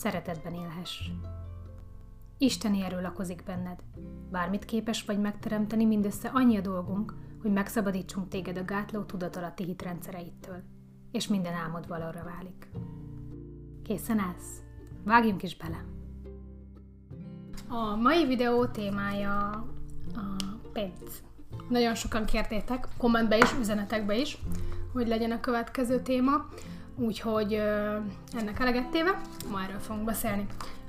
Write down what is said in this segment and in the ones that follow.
szeretetben élhess. Isteni erő lakozik benned. Bármit képes vagy megteremteni, mindössze annyi a dolgunk, hogy megszabadítsunk téged a gátló tudatalatti hitrendszereittől, és minden álmod valóra válik. Készen állsz? Vágjunk is bele! A mai videó témája a pénz. Nagyon sokan kértétek, kommentbe is, üzenetekbe is, hogy legyen a következő téma, úgyhogy ennek eleget téve, ma erről fogunk beszélni.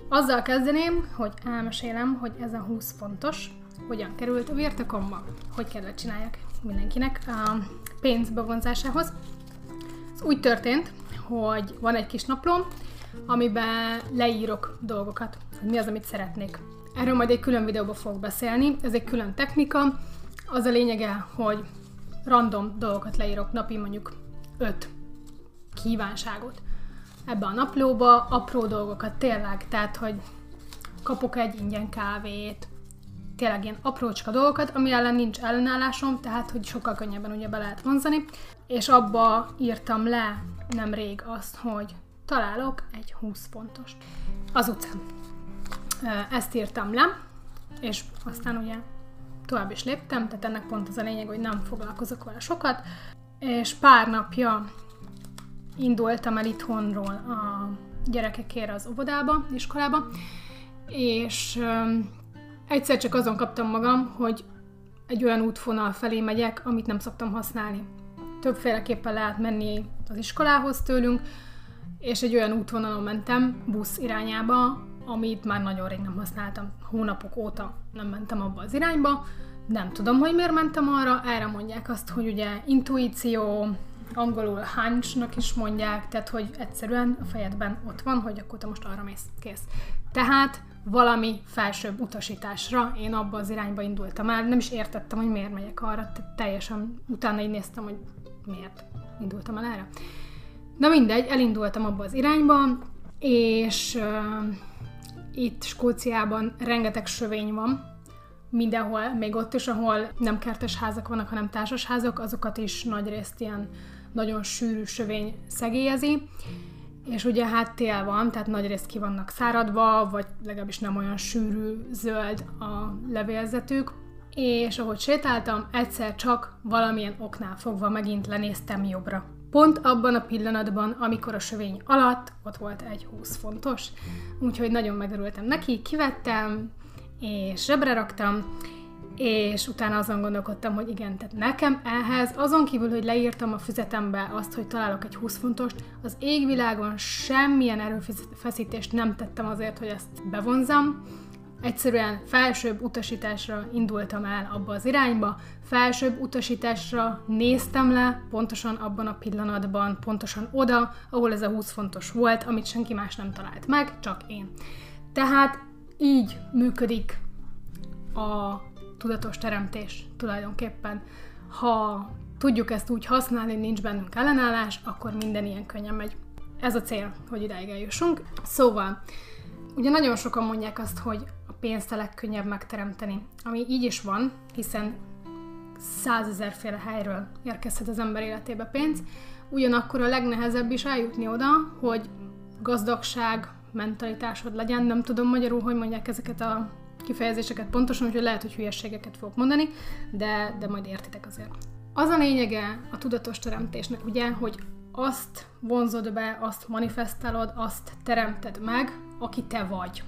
Azzal kezdeném, hogy elmesélem, hogy ez a 20 fontos, hogyan került a birtokomba, hogy kellett csinálják mindenkinek a pénz bevonzásához. Ez úgy történt, hogy van egy kis naplóm, amiben leírok dolgokat, hogy mi az, amit szeretnék. Erről majd egy külön videóban fogok beszélni, ez egy külön technika. Az a lényege, hogy random dolgokat leírok napi mondjuk 5 kívánságot ebbe a naplóba, apró dolgokat tényleg, tehát, hogy kapok egy ingyen kávét, tényleg ilyen aprócska dolgokat, ami ellen nincs ellenállásom, tehát, hogy sokkal könnyebben ugye be lehet vonzani, és abba írtam le nemrég azt, hogy találok egy 20 pontos. Azután ezt írtam le, és aztán ugye tovább is léptem, tehát ennek pont az a lényeg, hogy nem foglalkozok vele sokat, és pár napja indultam el itthonról a gyerekekért az óvodába, iskolába, és egyszer csak azon kaptam magam, hogy egy olyan útvonal felé megyek, amit nem szoktam használni. Többféleképpen lehet menni az iskolához tőlünk, és egy olyan útvonalon mentem, busz irányába, amit már nagyon rég nem használtam. Hónapok óta nem mentem abba az irányba, nem tudom, hogy miért mentem arra, erre mondják azt, hogy ugye intuíció, angolul hunchnak is mondják, tehát hogy egyszerűen a fejedben ott van, hogy akkor te most arra mész, kész. Tehát valami felsőbb utasításra én abba az irányba indultam el, nem is értettem, hogy miért megyek arra, tehát teljesen utána így néztem, hogy miért indultam el erre. Na mindegy, elindultam abba az irányba, és uh, itt Skóciában rengeteg sövény van, mindenhol, még ott is, ahol nem kertes házak vannak, hanem társasházak, azokat is nagy részt ilyen nagyon sűrű sövény szegélyezi, és ugye hát tél van, tehát nagy részt ki vannak száradva, vagy legalábbis nem olyan sűrű zöld a levélzetük, és ahogy sétáltam, egyszer csak valamilyen oknál fogva megint lenéztem jobbra. Pont abban a pillanatban, amikor a sövény alatt ott volt egy 20 fontos. Úgyhogy nagyon megörültem neki, kivettem, és zsebre raktam, és utána azon gondolkodtam, hogy igen, tehát nekem ehhez, azon kívül, hogy leírtam a füzetembe azt, hogy találok egy 20 fontost, az égvilágon semmilyen erőfeszítést nem tettem azért, hogy ezt bevonzam. Egyszerűen felsőbb utasításra indultam el abba az irányba, felsőbb utasításra néztem le, pontosan abban a pillanatban, pontosan oda, ahol ez a 20 fontos volt, amit senki más nem talált meg, csak én. Tehát így működik a tudatos teremtés tulajdonképpen. Ha tudjuk ezt úgy használni, nincs bennünk ellenállás, akkor minden ilyen könnyen megy. Ez a cél, hogy ideig eljussunk. Szóval, ugye nagyon sokan mondják azt, hogy a pénzt a legkönnyebb megteremteni, ami így is van, hiszen százezerféle helyről érkezhet az ember életébe pénz, ugyanakkor a legnehezebb is eljutni oda, hogy gazdagság, mentalitásod legyen, nem tudom magyarul, hogy mondják ezeket a kifejezéseket pontosan, úgyhogy lehet, hogy hülyeségeket fogok mondani, de, de majd értitek azért. Az a lényege a tudatos teremtésnek, ugye, hogy azt vonzod be, azt manifestálod, azt teremted meg, aki te vagy.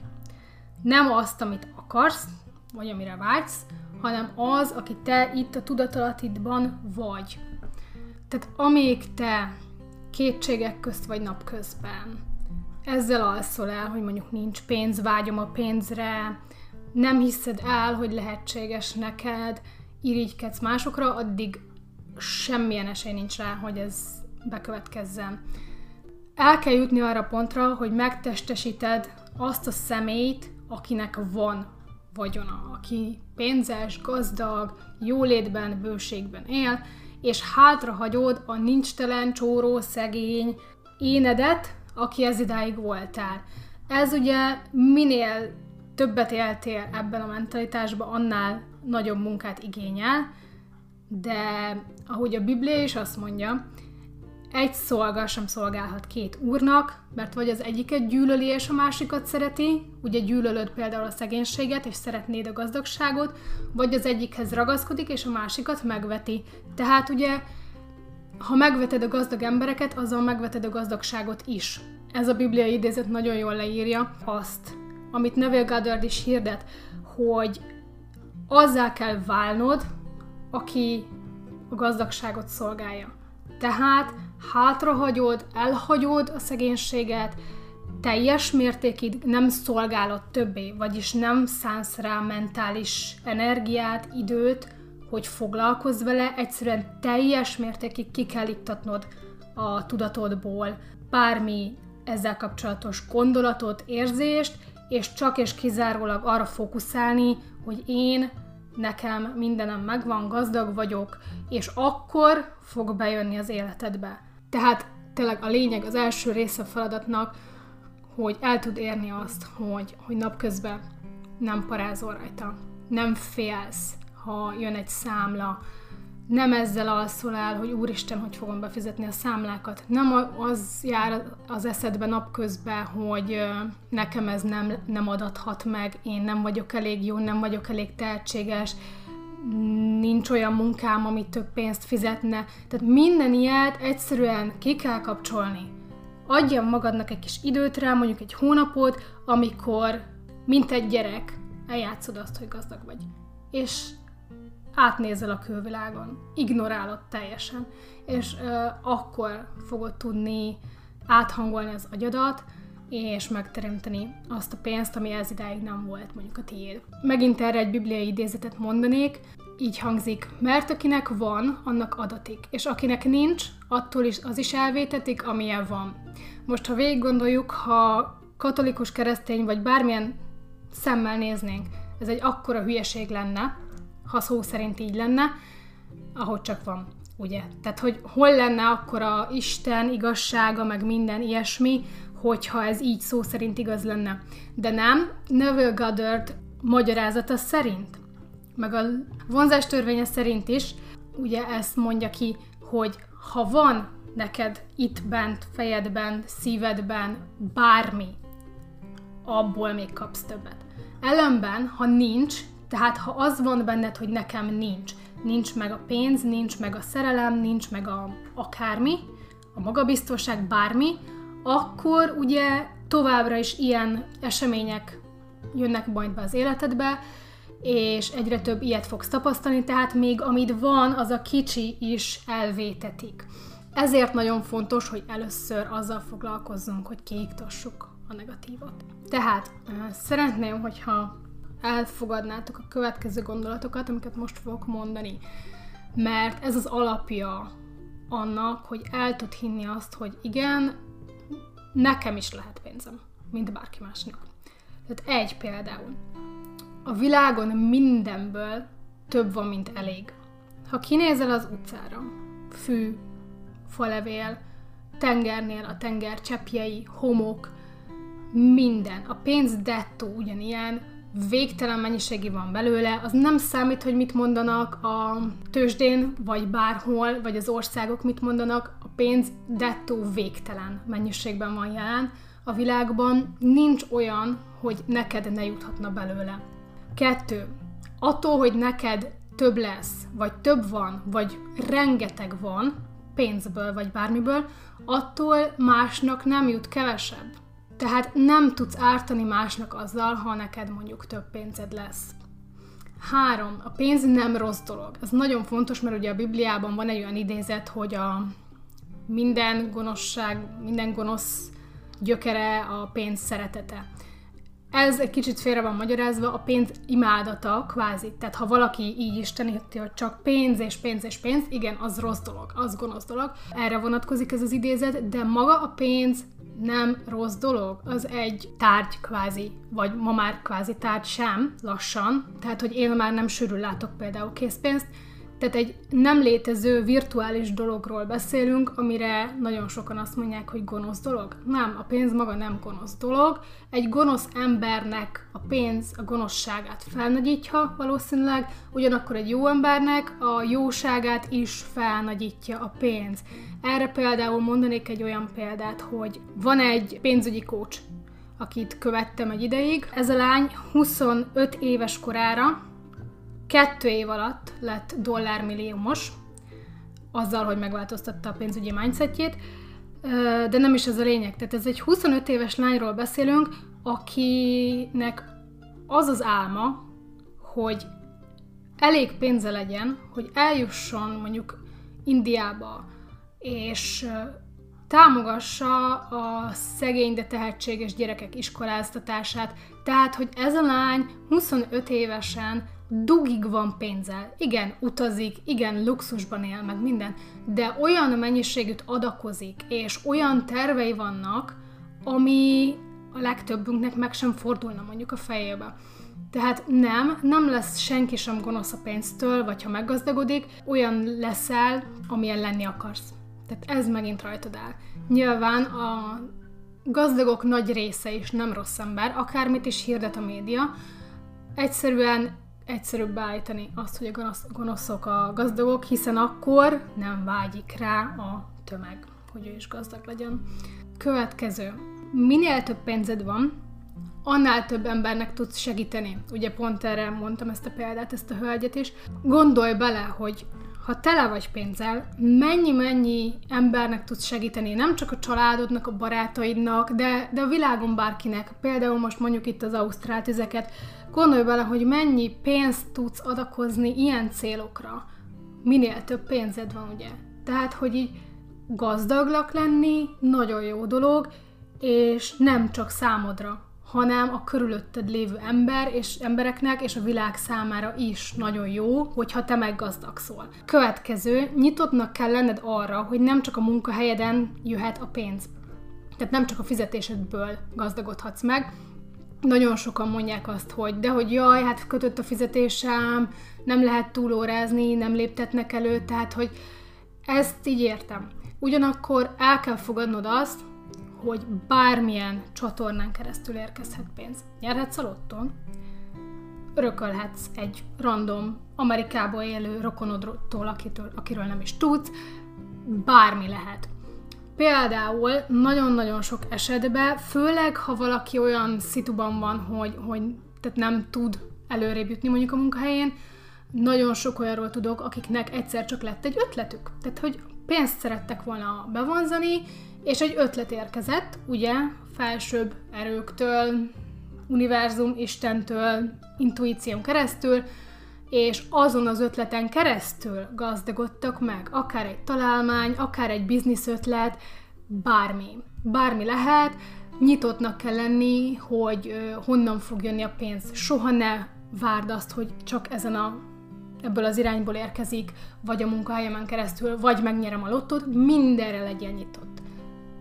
Nem azt, amit akarsz, vagy amire vágysz, hanem az, aki te itt a tudatalatidban vagy. Tehát amíg te kétségek közt vagy napközben, ezzel alszol el, hogy mondjuk nincs pénz, vágyom a pénzre, nem hiszed el, hogy lehetséges neked, irigykedsz másokra, addig semmilyen esély nincs rá, hogy ez bekövetkezzen. El kell jutni arra pontra, hogy megtestesíted azt a személyt, akinek van vagyona, aki pénzes, gazdag, jólétben, bőségben él, és hátrahagyod a nincstelen, csóró, szegény énedet, aki ez idáig voltál. Ez ugye minél többet éltél ebben a mentalitásban, annál nagyobb munkát igényel, de ahogy a Biblia is azt mondja, egy szolga sem szolgálhat két úrnak, mert vagy az egyiket gyűlöli és a másikat szereti, ugye gyűlölöd például a szegénységet és szeretnéd a gazdagságot, vagy az egyikhez ragaszkodik és a másikat megveti. Tehát ugye, ha megveted a gazdag embereket, azzal megveted a gazdagságot is. Ez a bibliai idézet nagyon jól leírja azt, amit Neville Goddard is hirdet, hogy azzá kell válnod, aki a gazdagságot szolgálja. Tehát hátrahagyod, elhagyod a szegénységet, teljes mértékig nem szolgálod többé, vagyis nem szánsz rá mentális energiát, időt, hogy foglalkozz vele, egyszerűen teljes mértékig ki kell iktatnod a tudatodból bármi ezzel kapcsolatos gondolatot, érzést, és csak és kizárólag arra fókuszálni, hogy én, nekem mindenem megvan, gazdag vagyok, és akkor fog bejönni az életedbe. Tehát tényleg a lényeg, az első része a feladatnak, hogy el tud érni azt, hogy, hogy napközben nem parázol rajta, nem félsz, ha jön egy számla, nem ezzel alszol el, hogy úristen, hogy fogom befizetni a számlákat. Nem az jár az eszedbe napközben, hogy nekem ez nem, nem adathat meg, én nem vagyok elég jó, nem vagyok elég tehetséges, nincs olyan munkám, ami több pénzt fizetne. Tehát minden ilyet egyszerűen ki kell kapcsolni. Adjam magadnak egy kis időt rá, mondjuk egy hónapot, amikor, mint egy gyerek, eljátszod azt, hogy gazdag vagy. És átnézel a külvilágon, ignorálod teljesen, és ö, akkor fogod tudni áthangolni az agyadat, és megteremteni azt a pénzt, ami ez idáig nem volt mondjuk a tiéd. Megint erre egy bibliai idézetet mondanék, így hangzik, mert akinek van, annak adatik, és akinek nincs, attól is az is elvétetik, amilyen van. Most, ha végig gondoljuk, ha katolikus keresztény, vagy bármilyen szemmel néznénk, ez egy akkora hülyeség lenne, ha szó szerint így lenne, ahogy csak van, ugye? Tehát, hogy hol lenne akkor a Isten igazsága, meg minden ilyesmi, hogyha ez így szó szerint igaz lenne. De nem, Neville Goddard magyarázata szerint, meg a vonzás törvénye szerint is, ugye ezt mondja ki, hogy ha van neked itt bent, fejedben, szívedben bármi, abból még kapsz többet. Ellenben, ha nincs, tehát ha az van benned, hogy nekem nincs, nincs meg a pénz, nincs meg a szerelem, nincs meg a akármi, a magabiztosság, bármi, akkor ugye továbbra is ilyen események jönnek majd be az életedbe, és egyre több ilyet fogsz tapasztalni, tehát még amit van, az a kicsi is elvétetik. Ezért nagyon fontos, hogy először azzal foglalkozzunk, hogy kiiktassuk a negatívot. Tehát szeretném, hogyha elfogadnátok a következő gondolatokat, amiket most fogok mondani. Mert ez az alapja annak, hogy el tud hinni azt, hogy igen, nekem is lehet pénzem, mint bárki másnak. Tehát egy például. A világon mindenből több van, mint elég. Ha kinézel az utcára, fű, falevél, tengernél a tenger cseppjei, homok, minden. A pénz dettó ugyanilyen, végtelen mennyiségi van belőle, az nem számít, hogy mit mondanak a tőzsdén, vagy bárhol, vagy az országok mit mondanak, a pénz dettó végtelen mennyiségben van jelen a világban, nincs olyan, hogy neked ne juthatna belőle. Kettő. Attól, hogy neked több lesz, vagy több van, vagy rengeteg van, pénzből, vagy bármiből, attól másnak nem jut kevesebb. Tehát nem tudsz ártani másnak azzal, ha neked mondjuk több pénzed lesz. Három, a pénz nem rossz dolog. Ez nagyon fontos, mert ugye a Bibliában van egy olyan idézet, hogy a minden gonoszság, minden gonosz gyökere a pénz szeretete. Ez egy kicsit félre van magyarázva, a pénz imádata kvázi. Tehát ha valaki így isteníti, hogy csak pénz és pénz és pénz, igen, az rossz dolog, az gonosz dolog. Erre vonatkozik ez az idézet, de maga a pénz nem rossz dolog, az egy tárgy kvázi, vagy ma már kvázi tárgy sem, lassan, tehát hogy én már nem sűrűn látok például készpénzt, tehát egy nem létező virtuális dologról beszélünk, amire nagyon sokan azt mondják, hogy gonosz dolog. Nem, a pénz maga nem gonosz dolog. Egy gonosz embernek a pénz a gonoszságát felnagyítja valószínűleg, ugyanakkor egy jó embernek a jóságát is felnagyítja a pénz. Erre például mondanék egy olyan példát, hogy van egy pénzügyi coach, akit követtem egy ideig. Ez a lány 25 éves korára kettő év alatt lett dollármilliómos, azzal, hogy megváltoztatta a pénzügyi mindsetjét, de nem is ez a lényeg. Tehát ez egy 25 éves lányról beszélünk, akinek az az álma, hogy elég pénze legyen, hogy eljusson mondjuk Indiába, és támogassa a szegény, de tehetséges gyerekek iskoláztatását. Tehát, hogy ez a lány 25 évesen dugig van pénzzel. Igen, utazik, igen, luxusban él, meg minden, de olyan mennyiségűt adakozik, és olyan tervei vannak, ami a legtöbbünknek meg sem fordulna mondjuk a fejébe. Tehát nem, nem lesz senki sem gonosz a pénztől, vagy ha meggazdagodik, olyan leszel, amilyen lenni akarsz. Tehát ez megint rajtad áll. Nyilván a gazdagok nagy része is nem rossz ember, akármit is hirdet a média, egyszerűen egyszerűbb beállítani azt, hogy a gonosz, gonoszok a gazdagok, hiszen akkor nem vágyik rá a tömeg, hogy ő is gazdag legyen. Következő. Minél több pénzed van, annál több embernek tudsz segíteni. Ugye pont erre mondtam ezt a példát, ezt a hölgyet is. Gondolj bele, hogy ha tele vagy pénzzel, mennyi-mennyi embernek tudsz segíteni, nem csak a családodnak, a barátaidnak, de, de a világon bárkinek. Például most mondjuk itt az Ausztrál tüzeket, Gondolj bele, hogy mennyi pénzt tudsz adakozni ilyen célokra, minél több pénzed van, ugye? Tehát, hogy így gazdagnak lenni nagyon jó dolog, és nem csak számodra, hanem a körülötted lévő ember és embereknek és a világ számára is nagyon jó, hogyha te meggazdagszol. Következő, nyitottnak kell lenned arra, hogy nem csak a munkahelyeden jöhet a pénz. Tehát nem csak a fizetésedből gazdagodhatsz meg, nagyon sokan mondják azt, hogy de hogy jaj, hát kötött a fizetésem, nem lehet túlórázni, nem léptetnek elő, tehát hogy ezt így értem. Ugyanakkor el kell fogadnod azt, hogy bármilyen csatornán keresztül érkezhet pénz. Nyerhetsz a lotton, örökölhetsz egy random Amerikába élő rokonodtól, akitől, akiről nem is tudsz, bármi lehet. Például nagyon-nagyon sok esetben, főleg ha valaki olyan szituban van, hogy, hogy tehát nem tud előrébb jutni mondjuk a munkahelyén, nagyon sok olyanról tudok, akiknek egyszer csak lett egy ötletük. Tehát, hogy pénzt szerettek volna bevonzani, és egy ötlet érkezett, ugye, felsőbb erőktől, univerzum, Istentől, intuíción keresztül, és azon az ötleten keresztül gazdagodtak meg, akár egy találmány, akár egy biznisz ötlet, bármi. Bármi lehet, nyitottnak kell lenni, hogy honnan fog jönni a pénz. Soha ne várd azt, hogy csak ezen a ebből az irányból érkezik, vagy a munkahelyemen keresztül, vagy megnyerem a lottót, mindenre legyen nyitott.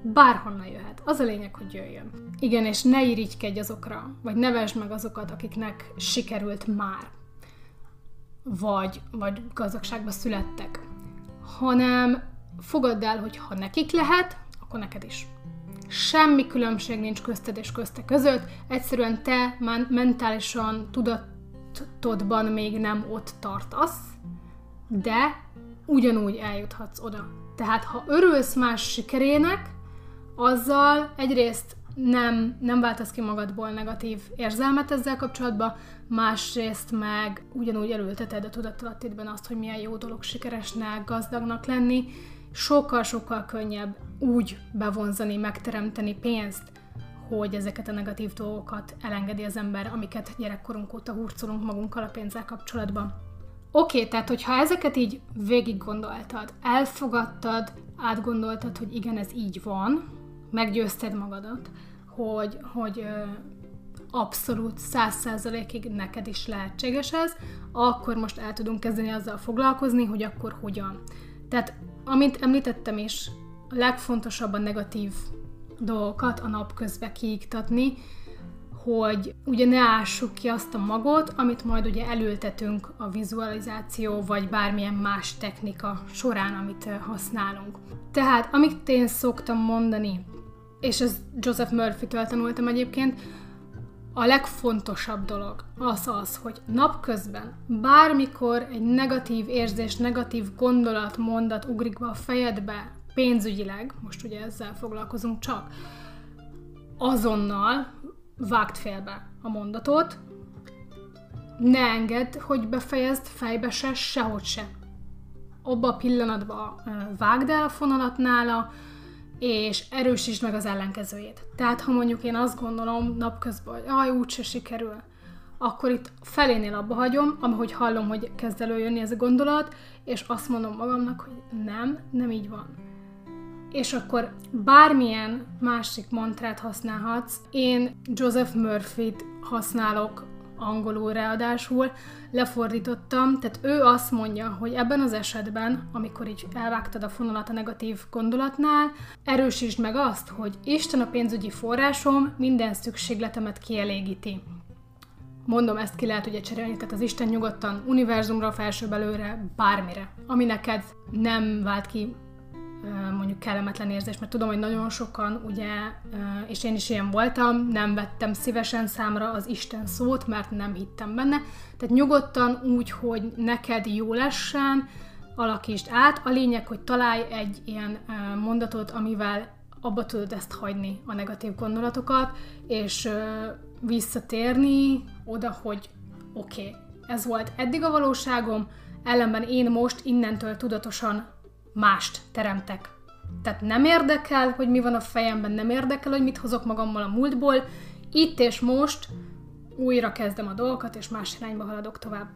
Bárhonnan jöhet. Az a lényeg, hogy jöjjön. Igen, és ne irigykedj azokra, vagy nevesd meg azokat, akiknek sikerült már vagy, vagy gazdagságba születtek, hanem fogadd el, hogy ha nekik lehet, akkor neked is. Semmi különbség nincs közted és közte között, egyszerűen te mentálisan, tudatodban még nem ott tartasz, de ugyanúgy eljuthatsz oda. Tehát ha örülsz más sikerének, azzal egyrészt nem, nem váltasz ki magadból negatív érzelmet ezzel kapcsolatban, másrészt meg ugyanúgy elülteted a tudatalatidben azt, hogy milyen jó dolog sikeresnek, gazdagnak lenni, sokkal-sokkal könnyebb úgy bevonzani, megteremteni pénzt, hogy ezeket a negatív dolgokat elengedi az ember, amiket gyerekkorunk óta hurcolunk magunkkal a pénzzel kapcsolatban. Oké, tehát hogyha ezeket így végig gondoltad, elfogadtad, átgondoltad, hogy igen, ez így van, meggyőzted magadat, hogy, hogy abszolút száz százalékig neked is lehetséges ez, akkor most el tudunk kezdeni azzal foglalkozni, hogy akkor hogyan. Tehát, amint említettem is, a legfontosabb a negatív dolgokat a nap közben kiiktatni, hogy ugye ne ássuk ki azt a magot, amit majd ugye elültetünk a vizualizáció, vagy bármilyen más technika során, amit használunk. Tehát, amit én szoktam mondani, és ez Joseph Murphy-től tanultam egyébként, a legfontosabb dolog az az, hogy napközben bármikor egy negatív érzés, negatív gondolat, mondat ugrik be a fejedbe, pénzügyileg, most ugye ezzel foglalkozunk csak, azonnal vágd félbe a mondatot, ne engedd, hogy befejezd fejbe se, sehogy se. Abba a pillanatban vágd el a fonalat nála, és erősítsd meg az ellenkezőjét. Tehát, ha mondjuk én azt gondolom napközben, hogy aj, úgyse sikerül, akkor itt felénél abba hagyom, ahogy hallom, hogy kezd előjönni ez a gondolat, és azt mondom magamnak, hogy nem, nem így van. És akkor bármilyen másik mantrát használhatsz. Én Joseph Murphy-t használok angolul ráadásul, lefordítottam, tehát ő azt mondja, hogy ebben az esetben, amikor így elvágtad a fonalat a negatív gondolatnál, erősítsd meg azt, hogy Isten a pénzügyi forrásom minden szükségletemet kielégíti. Mondom, ezt ki lehet ugye cserélni, tehát az Isten nyugodtan univerzumra, felső belőle, bármire, ami neked nem vált ki mondjuk kellemetlen érzés, mert tudom, hogy nagyon sokan, ugye, és én is ilyen voltam, nem vettem szívesen számra az Isten szót, mert nem hittem benne. Tehát nyugodtan úgy, hogy neked jó lessen, alakítsd át. A lényeg, hogy találj egy ilyen mondatot, amivel abba tudod ezt hagyni, a negatív gondolatokat, és visszatérni oda, hogy oké, okay, ez volt eddig a valóságom, ellenben én most innentől tudatosan mást teremtek. Tehát nem érdekel, hogy mi van a fejemben, nem érdekel, hogy mit hozok magammal a múltból, itt és most újra kezdem a dolgokat, és más irányba haladok tovább.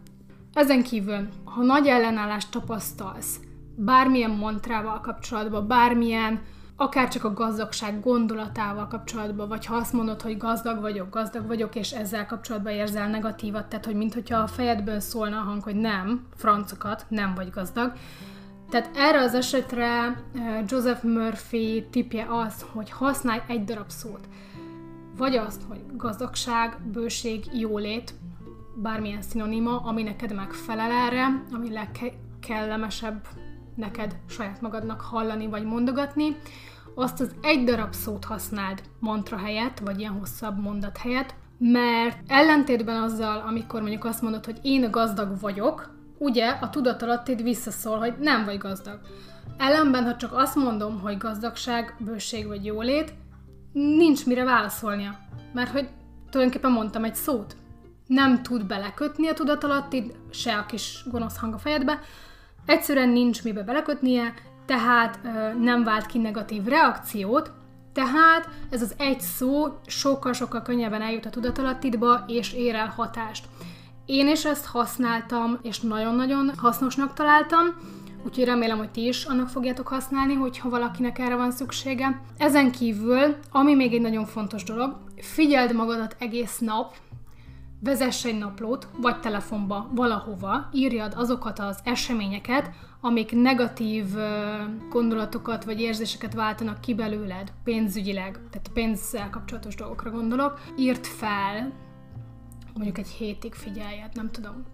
Ezen kívül, ha nagy ellenállást tapasztalsz, bármilyen mantrával kapcsolatban, bármilyen, akár csak a gazdagság gondolatával kapcsolatban, vagy ha azt mondod, hogy gazdag vagyok, gazdag vagyok, és ezzel kapcsolatban érzel negatívat, tehát hogy mintha a fejedből szólna a hang, hogy nem, francokat, nem vagy gazdag, tehát erre az esetre eh, Joseph Murphy tipje az, hogy használj egy darab szót. Vagy azt, hogy gazdagság, bőség, jólét, bármilyen szinonima, ami neked megfelel erre, ami legkellemesebb neked saját magadnak hallani vagy mondogatni, azt az egy darab szót használd mantra helyett, vagy ilyen hosszabb mondat helyett, mert ellentétben azzal, amikor mondjuk azt mondod, hogy én gazdag vagyok, ugye a tudatalatted visszaszól, hogy nem vagy gazdag. Ellenben, ha csak azt mondom, hogy gazdagság, bőség vagy jólét, nincs mire válaszolnia. Mert hogy tulajdonképpen mondtam egy szót. Nem tud belekötni a tudatalattid, se a kis gonosz hang a fejedbe, egyszerűen nincs mibe belekötnie, tehát ö, nem vált ki negatív reakciót, tehát ez az egy szó sokkal-sokkal könnyebben eljut a tudatalattidba, és ér el hatást. Én is ezt használtam, és nagyon-nagyon hasznosnak találtam, úgyhogy remélem, hogy ti is annak fogjátok használni, hogyha valakinek erre van szüksége. Ezen kívül, ami még egy nagyon fontos dolog, figyeld magadat egész nap, vezess egy naplót, vagy telefonba, valahova, írjad azokat az eseményeket, amik negatív gondolatokat vagy érzéseket váltanak ki belőled, pénzügyileg, tehát pénzzel kapcsolatos dolgokra gondolok. Írd fel, mondjuk egy hétig figyeljed, nem tudom.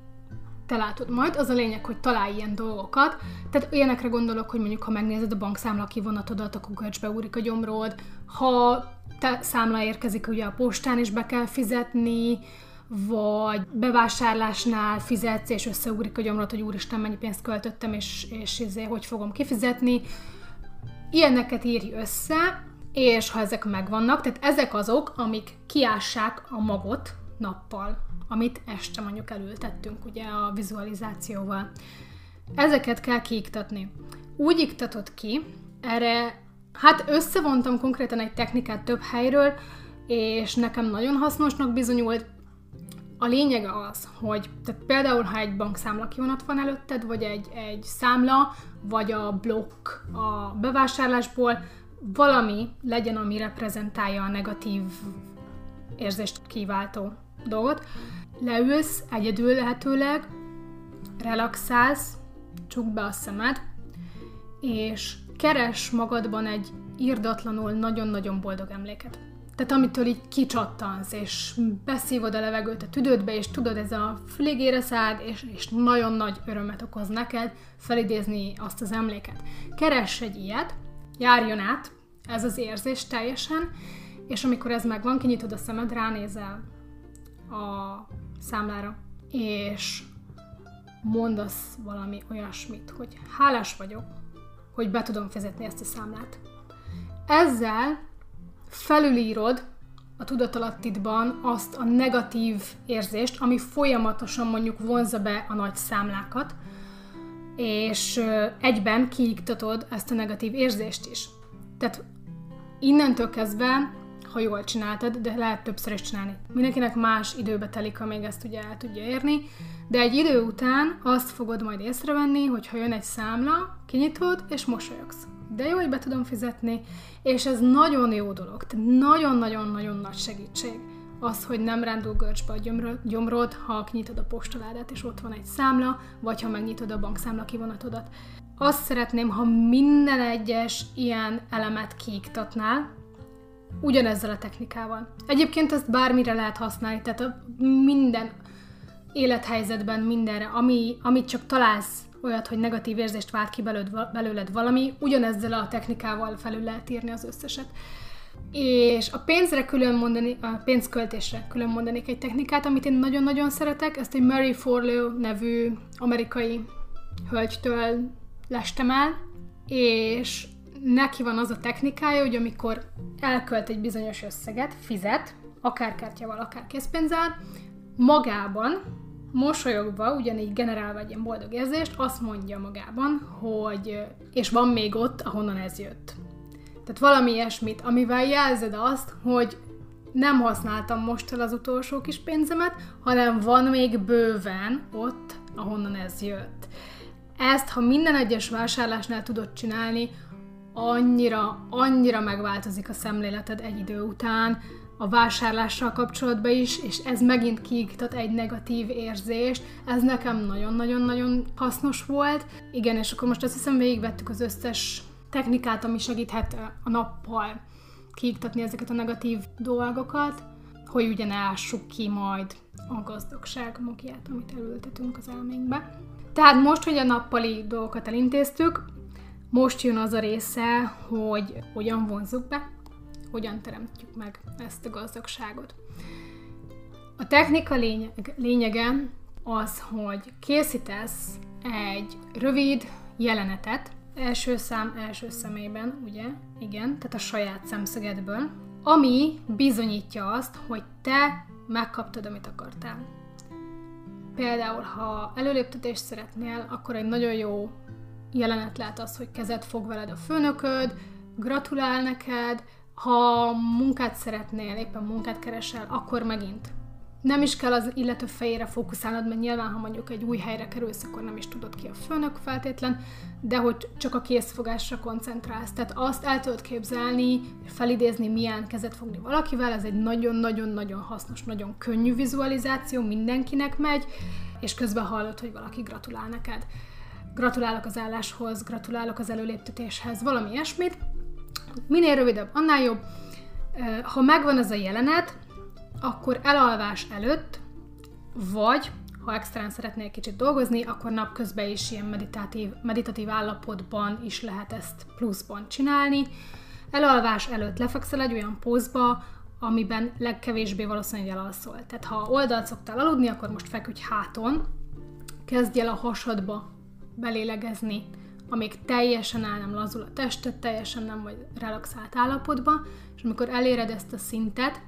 Te látod majd, az a lényeg, hogy találj ilyen dolgokat. Tehát ilyenekre gondolok, hogy mondjuk, ha megnézed a bankszámla kivonatodat, akkor görcsbe úrik a gyomrod. Ha te számla érkezik ugye a postán, és be kell fizetni, vagy bevásárlásnál fizetsz, és összeugrik a gyomrod, hogy úristen, mennyi pénzt költöttem, és, és ezért hogy fogom kifizetni. Ilyeneket írj össze, és ha ezek megvannak, tehát ezek azok, amik kiássák a magot nappal, amit este mondjuk elültettünk ugye a vizualizációval. Ezeket kell kiiktatni. Úgy iktatod ki, erre, hát összevontam konkrétan egy technikát több helyről, és nekem nagyon hasznosnak bizonyult. A lényege az, hogy tehát például, ha egy bankszámla kivonat van előtted, vagy egy, egy számla, vagy a blokk a bevásárlásból, valami legyen, ami reprezentálja a negatív érzést kiváltó dolgot. Leülsz egyedül lehetőleg, relaxálsz, csukd be a szemed, és keres magadban egy írdatlanul nagyon-nagyon boldog emléket. Tehát amitől így kicsattansz, és beszívod a levegőt a tüdődbe, és tudod, ez a flégére szád, és, és nagyon nagy örömet okoz neked felidézni azt az emléket. Keress egy ilyet, járjon át ez az érzés teljesen, és amikor ez megvan, kinyitod a szemed, ránézel a számlára, és mondasz valami olyasmit, hogy hálás vagyok, hogy be tudom fizetni ezt a számlát. Ezzel felülírod a tudatalattidban azt a negatív érzést, ami folyamatosan mondjuk vonza be a nagy számlákat, és egyben kiiktatod ezt a negatív érzést is. Tehát innentől kezdve, ha jól csináltad, de lehet többször is csinálni. Mindenkinek más időbe telik, amíg ezt ugye el tudja érni, de egy idő után azt fogod majd észrevenni, hogy ha jön egy számla, kinyitod és mosolyogsz. De jó, hogy be tudom fizetni, és ez nagyon jó dolog, nagyon-nagyon-nagyon nagy segítség az, hogy nem rándul görcsbe a gyomrod, ha kinyitod a postaládát, és ott van egy számla, vagy ha megnyitod a bankszámla kivonatodat. Azt szeretném, ha minden egyes ilyen elemet kiiktatnál, ugyanezzel a technikával. Egyébként ezt bármire lehet használni, tehát a minden élethelyzetben mindenre, ami, amit csak találsz olyat, hogy negatív érzést vált ki belőled, belőled valami, ugyanezzel a technikával felül lehet írni az összeset. És a pénzre külön mondani, a pénzköltésre külön mondanék egy technikát, amit én nagyon-nagyon szeretek, ezt egy Mary Forleo nevű amerikai hölgytől lestem el, és neki van az a technikája, hogy amikor elkölt egy bizonyos összeget, fizet, akár kártyával, akár készpénzzel, magában, mosolyogva, ugyanígy generálva egy ilyen boldog érzést, azt mondja magában, hogy és van még ott, ahonnan ez jött. Tehát valami ilyesmit, amivel jelzed azt, hogy nem használtam most el az utolsó kis pénzemet, hanem van még bőven ott, ahonnan ez jött. Ezt, ha minden egyes vásárlásnál tudod csinálni, annyira, annyira megváltozik a szemléleted egy idő után, a vásárlással kapcsolatban is, és ez megint kiiktat egy negatív érzést. Ez nekem nagyon-nagyon-nagyon hasznos volt. Igen, és akkor most azt hiszem végigvettük az összes technikát, ami segíthet a nappal kiiktatni ezeket a negatív dolgokat, hogy ugye ne ássuk ki majd a gazdagság magját, amit elültetünk az elménkbe. Tehát most, hogy a nappali dolgokat elintéztük, most jön az a része, hogy hogyan vonzuk be, hogyan teremtjük meg ezt a gazdagságot. A technika lényeg, lényege az, hogy készítesz egy rövid jelenetet, első szám első szemében, ugye? Igen, tehát a saját szemszögedből, ami bizonyítja azt, hogy te megkaptad, amit akartál. Például, ha előléptetést szeretnél, akkor egy nagyon jó jelenet lehet az, hogy kezet fog veled a főnököd, gratulál neked, ha munkát szeretnél, éppen munkát keresel, akkor megint nem is kell az illető fejére fókuszálnod, mert nyilván, ha mondjuk egy új helyre kerülsz, akkor nem is tudod ki a főnök feltétlen, de hogy csak a készfogásra koncentrálsz. Tehát azt el tudod képzelni, felidézni, milyen kezet fogni valakivel, ez egy nagyon-nagyon-nagyon hasznos, nagyon könnyű vizualizáció, mindenkinek megy, és közben hallod, hogy valaki gratulál neked. Gratulálok az álláshoz, gratulálok az előléptetéshez, valami ilyesmit. Minél rövidebb, annál jobb. Ha megvan ez a jelenet, akkor elalvás előtt, vagy ha extrán szeretnél kicsit dolgozni, akkor napközben is ilyen meditatív, meditatív állapotban is lehet ezt pluszban csinálni. Elalvás előtt lefekszel egy olyan pózba, amiben legkevésbé valószínűleg elalszol. Tehát ha oldalt szoktál aludni, akkor most feküdj háton, kezdj el a hasadba belélegezni, amíg teljesen el nem lazul a tested, teljesen nem vagy relaxált állapotban, és amikor eléred ezt a szintet,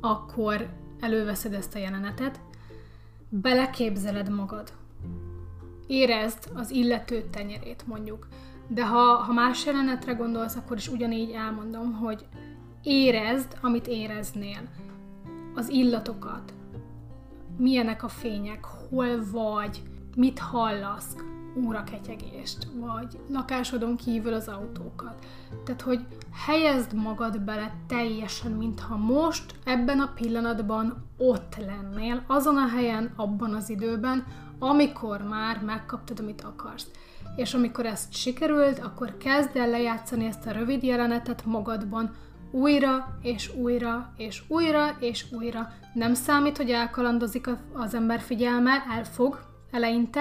akkor előveszed ezt a jelenetet, beleképzeled magad. Érezd az illető tenyerét, mondjuk. De ha, ha más jelenetre gondolsz, akkor is ugyanígy elmondom, hogy érezd, amit éreznél. Az illatokat, milyenek a fények, hol vagy, mit hallasz, óraketyegést, vagy lakásodon kívül az autókat. Tehát, hogy helyezd magad bele teljesen, mintha most, ebben a pillanatban ott lennél, azon a helyen, abban az időben, amikor már megkaptad, amit akarsz. És amikor ezt sikerült, akkor kezd el lejátszani ezt a rövid jelenetet magadban, újra, és újra, és újra, és újra. Nem számít, hogy elkalandozik az ember figyelme, elfog eleinte,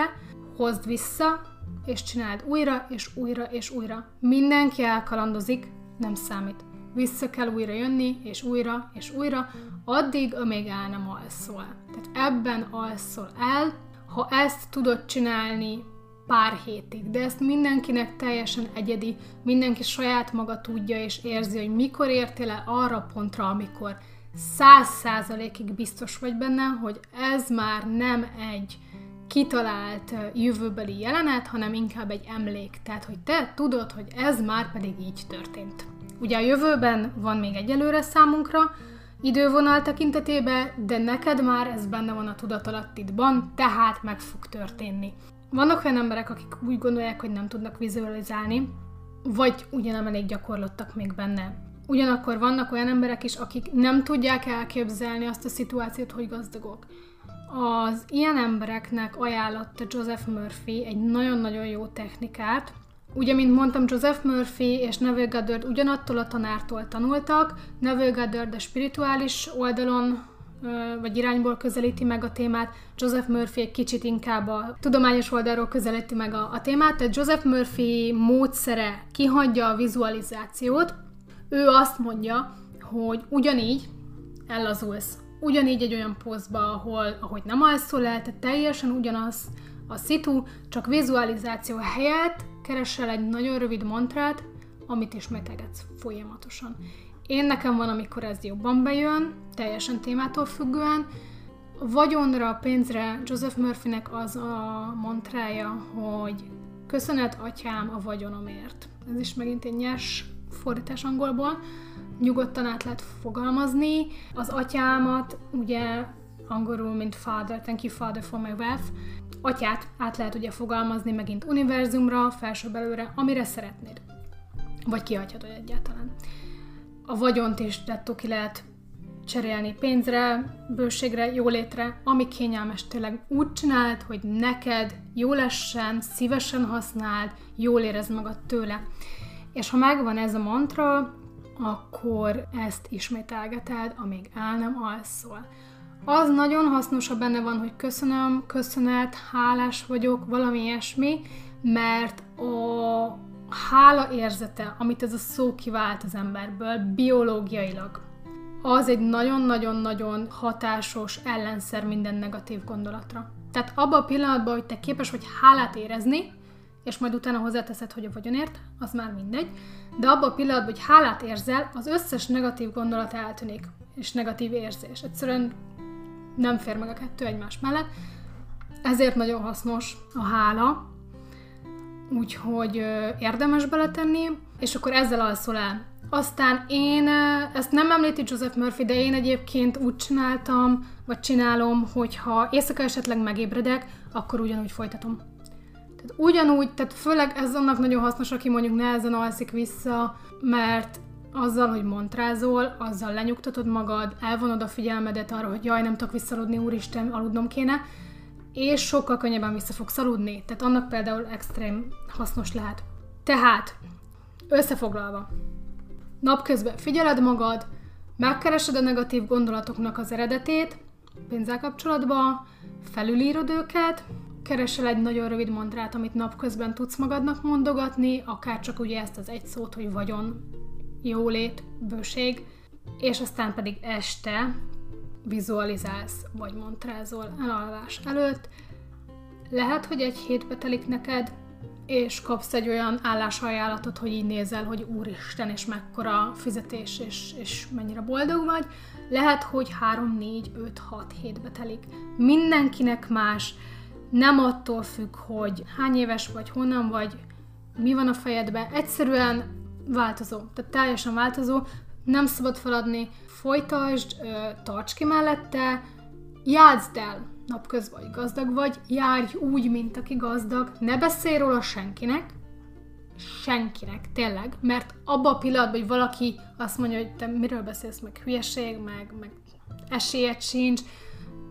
hozd vissza, és csináld újra, és újra, és újra. Mindenki elkalandozik, nem számít. Vissza kell újra jönni, és újra, és újra, addig, amíg el nem alszol. Tehát ebben alszol el, ha ezt tudod csinálni pár hétig, de ezt mindenkinek teljesen egyedi, mindenki saját maga tudja és érzi, hogy mikor értél el arra pontra, amikor száz százalékig biztos vagy benne, hogy ez már nem egy kitalált jövőbeli jelenet, hanem inkább egy emlék. Tehát, hogy te tudod, hogy ez már pedig így történt. Ugye a jövőben van még egyelőre számunkra, idővonal tekintetében, de neked már ez benne van a tudatalattidban, tehát meg fog történni. Vannak olyan emberek, akik úgy gondolják, hogy nem tudnak vizualizálni, vagy ugye elég gyakorlottak még benne. Ugyanakkor vannak olyan emberek is, akik nem tudják elképzelni azt a szituációt, hogy gazdagok. Az ilyen embereknek ajánlotta Joseph Murphy egy nagyon-nagyon jó technikát. Ugye, mint mondtam, Joseph Murphy és Neville Goddard ugyanattól a tanártól tanultak. Neville Goddard a spirituális oldalon vagy irányból közelíti meg a témát, Joseph Murphy egy kicsit inkább a tudományos oldalról közelíti meg a, a témát, tehát Joseph Murphy módszere kihagyja a vizualizációt, ő azt mondja, hogy ugyanígy ellazulsz, ugyanígy egy olyan posztba, ahol, ahogy nem alszol el, tehát teljesen ugyanaz a szitu, csak vizualizáció helyett keresel egy nagyon rövid mantrát, amit ismételgetsz folyamatosan. Én nekem van, amikor ez jobban bejön, teljesen témától függően. Vagyonra, a pénzre Joseph Murphynek az a mantrája, hogy köszönet atyám a vagyonomért. Ez is megint egy nyers fordítás angolból. Nyugodtan át lehet fogalmazni. Az atyámat ugye angolul, mint father, thank you father for my wealth. Atyát át lehet ugye fogalmazni megint univerzumra, felső belőle, amire szeretnéd. Vagy kihagyhatod egyáltalán a vagyont is dettó ki lehet cserélni pénzre, bőségre, jólétre, ami kényelmes tényleg úgy csináld, hogy neked jó lessen, szívesen használd, jól érezd magad tőle. És ha megvan ez a mantra, akkor ezt ismételgeted, amíg el nem alszol. Az nagyon hasznos, ha benne van, hogy köszönöm, köszönet, hálás vagyok, valami ilyesmi, mert a, hála érzete, amit ez a szó kivált az emberből, biológiailag, az egy nagyon-nagyon-nagyon hatásos ellenszer minden negatív gondolatra. Tehát abban a pillanatban, hogy te képes vagy hálát érezni, és majd utána hozzáteszed, hogy a vagyonért, az már mindegy, de abban a pillanatban, hogy hálát érzel, az összes negatív gondolat eltűnik, és negatív érzés. Egyszerűen nem fér meg a kettő egymás mellett. Ezért nagyon hasznos a hála, úgyhogy érdemes beletenni, és akkor ezzel alszol el. Aztán én, ezt nem említi Joseph Murphy, de én egyébként úgy csináltam, vagy csinálom, hogyha éjszaka esetleg megébredek, akkor ugyanúgy folytatom. Ugyanúgy, tehát főleg ez annak nagyon hasznos, aki mondjuk nehezen alszik vissza, mert azzal, hogy montrázol, azzal lenyugtatod magad, elvonod a figyelmedet arra, hogy jaj, nem tudok visszaludni, úristen, aludnom kéne, és sokkal könnyebben vissza fogsz aludni. Tehát annak például extrém hasznos lehet. Tehát, összefoglalva, napközben figyeled magad, megkeresed a negatív gondolatoknak az eredetét, pénzzel kapcsolatban, felülírod őket, keresel egy nagyon rövid mantrát, amit napközben tudsz magadnak mondogatni, akár csak ugye ezt az egy szót, hogy vagyon, jólét, bőség, és aztán pedig este vizualizálsz, vagy montrázol elalvás előtt. Lehet, hogy egy hétbe telik neked, és kapsz egy olyan állásajánlatot, hogy így nézel, hogy úristen, és mekkora fizetés, és, és mennyire boldog vagy. Lehet, hogy 3, 4, 5, 6 hétbe telik. Mindenkinek más, nem attól függ, hogy hány éves vagy, honnan vagy, mi van a fejedben, egyszerűen változó, tehát teljesen változó, nem szabad feladni, folytasd, tarts ki mellette, játszd el, napköz vagy gazdag vagy, járj úgy, mint aki gazdag, ne beszélj róla senkinek, senkinek, tényleg, mert abban a pillanatban, hogy valaki azt mondja, hogy te miről beszélsz, meg hülyeség, meg, meg esélyed sincs,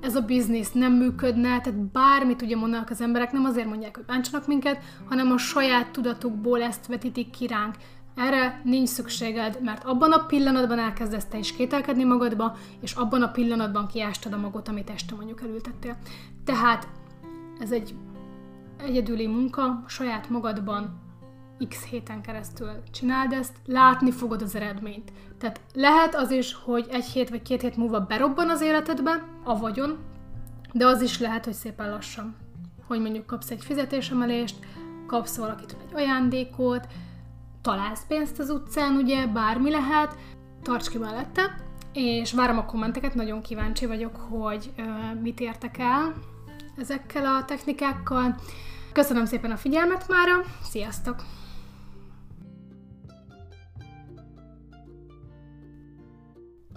ez a biznisz nem működne, tehát bármit ugye mondanak az emberek, nem azért mondják, hogy bántsanak minket, hanem a saját tudatukból ezt vetítik ki ránk. Erre nincs szükséged, mert abban a pillanatban elkezdesz te is kételkedni magadba, és abban a pillanatban kiástad a magot, amit este mondjuk elültettél. Tehát ez egy egyedüli munka, saját magadban x héten keresztül csináld ezt, látni fogod az eredményt. Tehát lehet az is, hogy egy hét vagy két hét múlva berobban az életedbe a vagyon, de az is lehet, hogy szépen lassan. Hogy mondjuk kapsz egy fizetésemelést, kapsz valakitől egy ajándékot, találsz pénzt az utcán, ugye, bármi lehet, tarts ki mellette, és várom a kommenteket, nagyon kíváncsi vagyok, hogy uh, mit értek el ezekkel a technikákkal. Köszönöm szépen a figyelmet mára, sziasztok!